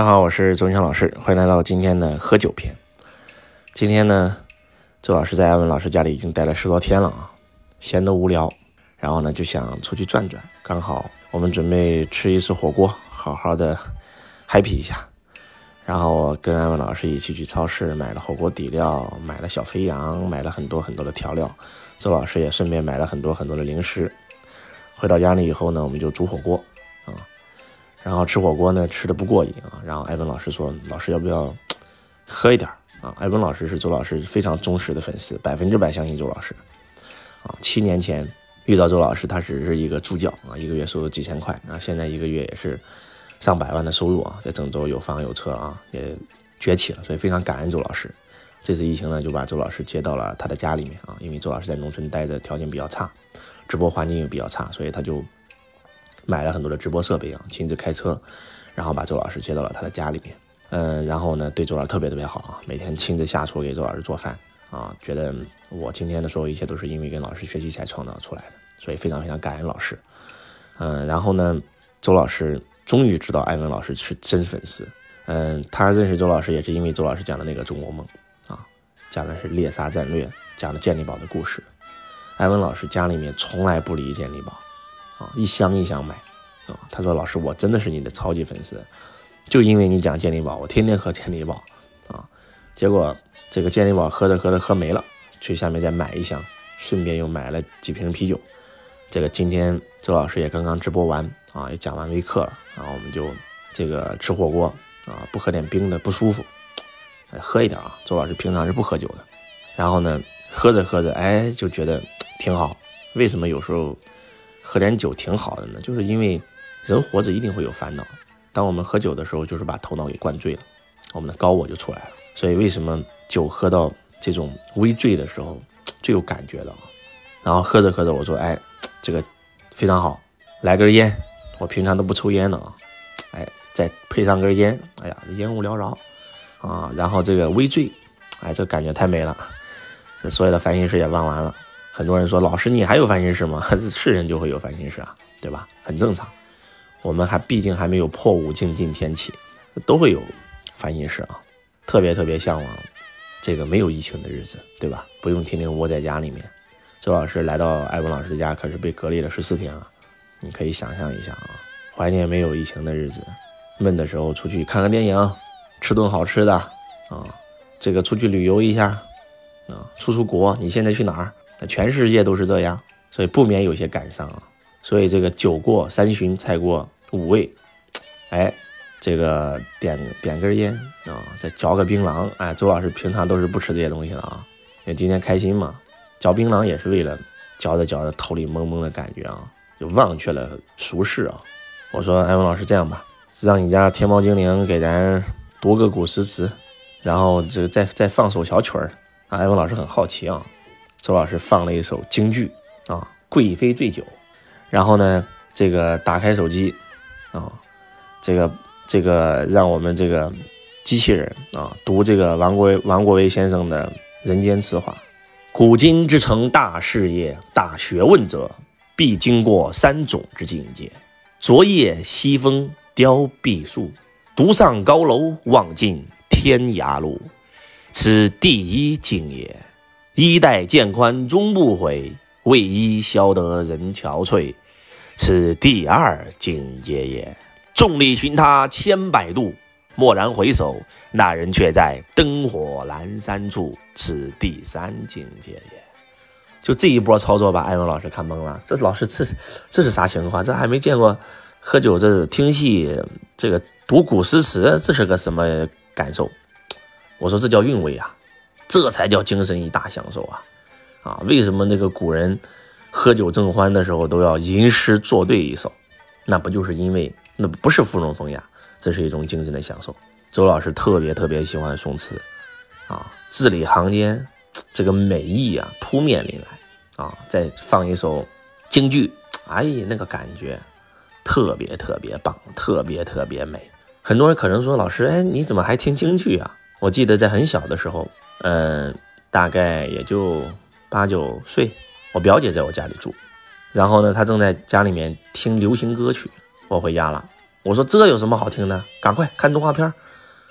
大家好，我是周强老师，欢迎来到今天的喝酒篇。今天呢，周老师在艾文老师家里已经待了十多天了啊，闲得无聊，然后呢就想出去转转，刚好我们准备吃一次火锅，好好的 happy 一下。然后我跟艾文老师一起去超市买了火锅底料，买了小肥羊，买了很多很多的调料。周老师也顺便买了很多很多的零食。回到家里以后呢，我们就煮火锅。然后吃火锅呢，吃的不过瘾啊。然后艾文老师说：“老师要不要喝一点啊？”艾文老师是周老师非常忠实的粉丝，百分之百相信周老师啊。七年前遇到周老师，他只是一个助教啊，一个月收入几千块，啊现在一个月也是上百万的收入啊，在郑州有房有车啊，也崛起了，所以非常感恩周老师。这次疫情呢，就把周老师接到了他的家里面啊，因为周老师在农村待着，条件比较差，直播环境也比较差，所以他就。买了很多的直播设备啊，亲自开车，然后把周老师接到了他的家里面，嗯，然后呢，对周老师特别特别好啊，每天亲自下厨给周老师做饭啊，觉得我今天的所有一切都是因为跟老师学习才创造出来的，所以非常非常感恩老师，嗯，然后呢，周老师终于知道艾文老师是真粉丝，嗯，他认识周老师也是因为周老师讲的那个中国梦啊，讲的是猎杀战略，讲的健力宝的故事，艾文老师家里面从来不离健力宝。啊，一箱一箱买，啊，他说老师，我真的是你的超级粉丝，就因为你讲健力宝，我天天喝健力宝，啊，结果这个健力宝喝着喝着喝没了，去下面再买一箱，顺便又买了几瓶啤酒。这个今天周老师也刚刚直播完，啊，也讲完微课了，然后我们就这个吃火锅，啊，不喝点冰的不舒服，喝一点啊。周老师平常是不喝酒的，然后呢，喝着喝着，哎，就觉得 挺好。为什么有时候？喝点酒挺好的呢，就是因为人活着一定会有烦恼。当我们喝酒的时候，就是把头脑给灌醉了，我们的高我就出来了。所以为什么酒喝到这种微醉的时候最有感觉了啊？然后喝着喝着，我说：“哎，这个非常好，来根烟。我平常都不抽烟的啊，哎，再配上根烟，哎呀，烟雾缭绕啊。然后这个微醉，哎，这感觉太美了。这所有的烦心事也忘完了。”很多人说：“老师，你还有烦心事吗？是人就会有烦心事啊，对吧？很正常。我们还毕竟还没有破五境进天启，都会有烦心事啊。特别特别向往这个没有疫情的日子，对吧？不用天天窝在家里面。周老师来到艾文老师家，可是被隔离了十四天啊。你可以想象一下啊，怀念没有疫情的日子。闷的时候出去看个电影，吃顿好吃的啊。这个出去旅游一下啊，出出国。你现在去哪儿？”那全世界都是这样，所以不免有些感伤啊。所以这个酒过三巡，菜过五味，哎，这个点点根烟啊，再嚼个槟榔。哎，周老师平常都是不吃这些东西的啊，因为今天开心嘛，嚼槟榔也是为了嚼着嚼着头里蒙蒙的感觉啊，就忘却了俗世啊。我说艾文老师这样吧，让你家天猫精灵给咱读个古诗词，然后这再再放首小曲儿。艾文老师很好奇啊。周老师放了一首京剧啊，《贵妃醉酒》，然后呢，这个打开手机啊，这个这个让我们这个机器人啊读这个王国王国维先生的《人间词话》：古今之成大事业、大学问者，必经过三种之境界：昨夜西风凋碧树，独上高楼，望尽天涯路，此第一境也。衣带渐宽终不悔，为伊消得人憔悴。此第二境界也。众里寻他千百度，蓦然回首，那人却在灯火阑珊处。此第三境界也。就这一波操作，把艾文老师看懵了。这老师，这这是啥情况？这还没见过喝酒，这听戏，这个读古诗词，这是个什么感受？我说这叫韵味啊。这才叫精神一大享受啊！啊，为什么那个古人喝酒正欢的时候都要吟诗作对一首？那不就是因为那不是附庸风雅，这是一种精神的享受。周老师特别特别喜欢宋词，啊，字里行间这个美意啊扑面临来啊，再放一首京剧，哎呀，那个感觉特别特别棒，特别特别美。很多人可能说，老师，哎，你怎么还听京剧啊？我记得在很小的时候。嗯，大概也就八九岁，我表姐在我家里住，然后呢，她正在家里面听流行歌曲，我回家了，我说这有什么好听的？赶快看动画片。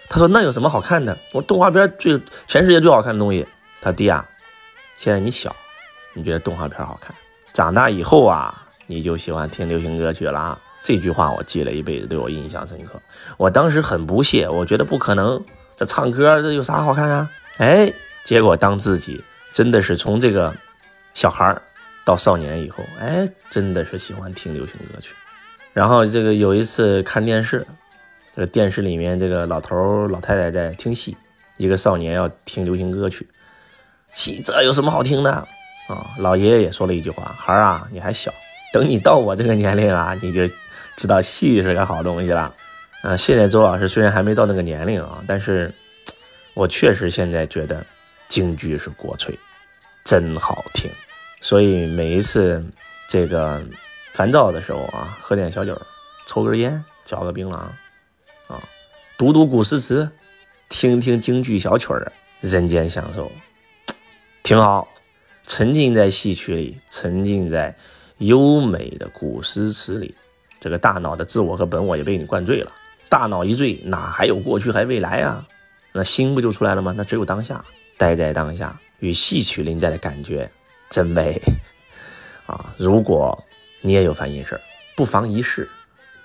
她说那有什么好看的？我动画片最全世界最好看的东西。他弟啊，现在你小，你觉得动画片好看？长大以后啊，你就喜欢听流行歌曲了。这句话我记了一辈子，对我印象深刻。我当时很不屑，我觉得不可能，这唱歌这有啥好看啊？哎，结果当自己真的是从这个小孩到少年以后，哎，真的是喜欢听流行歌曲。然后这个有一次看电视。这个电视里面，这个老头老太太在听戏，一个少年要听流行歌曲，戏这有什么好听的啊？老爷爷也说了一句话：“孩儿啊，你还小，等你到我这个年龄啊，你就知道戏是个好东西了。”啊，现在周老师虽然还没到那个年龄啊，但是我确实现在觉得京剧是国粹，真好听。所以每一次这个烦躁的时候啊，喝点小酒，抽根烟，嚼个槟榔。啊，读读古诗词，听听京剧小曲儿，人间享受，挺好。沉浸在戏曲里，沉浸在优美的古诗词里，这个大脑的自我和本我也被你灌醉了。大脑一醉，哪还有过去还未来啊？那心不就出来了吗？那只有当下，待在当下，与戏曲临在的感觉真美啊！如果你也有烦心事，不妨一试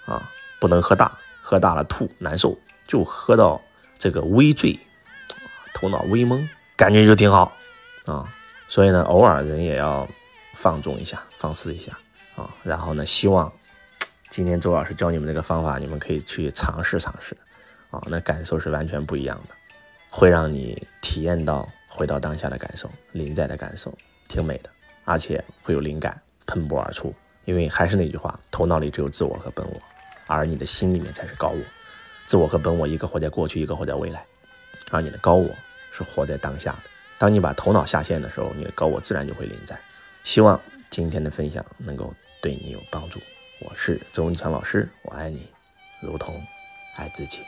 啊，不能喝大。喝大了吐难受，就喝到这个微醉，头脑微懵，感觉就挺好啊。所以呢，偶尔人也要放纵一下，放肆一下啊。然后呢，希望今天周老师教你们这个方法，你们可以去尝试尝试啊。那感受是完全不一样的，会让你体验到回到当下的感受，临在的感受，挺美的，而且会有灵感喷薄而出。因为还是那句话，头脑里只有自我和本我。而你的心里面才是高我，自我和本我，一个活在过去，一个活在未来，而你的高我是活在当下的。当你把头脑下线的时候，你的高我自然就会临在。希望今天的分享能够对你有帮助。我是周文强老师，我爱你，如同爱自己。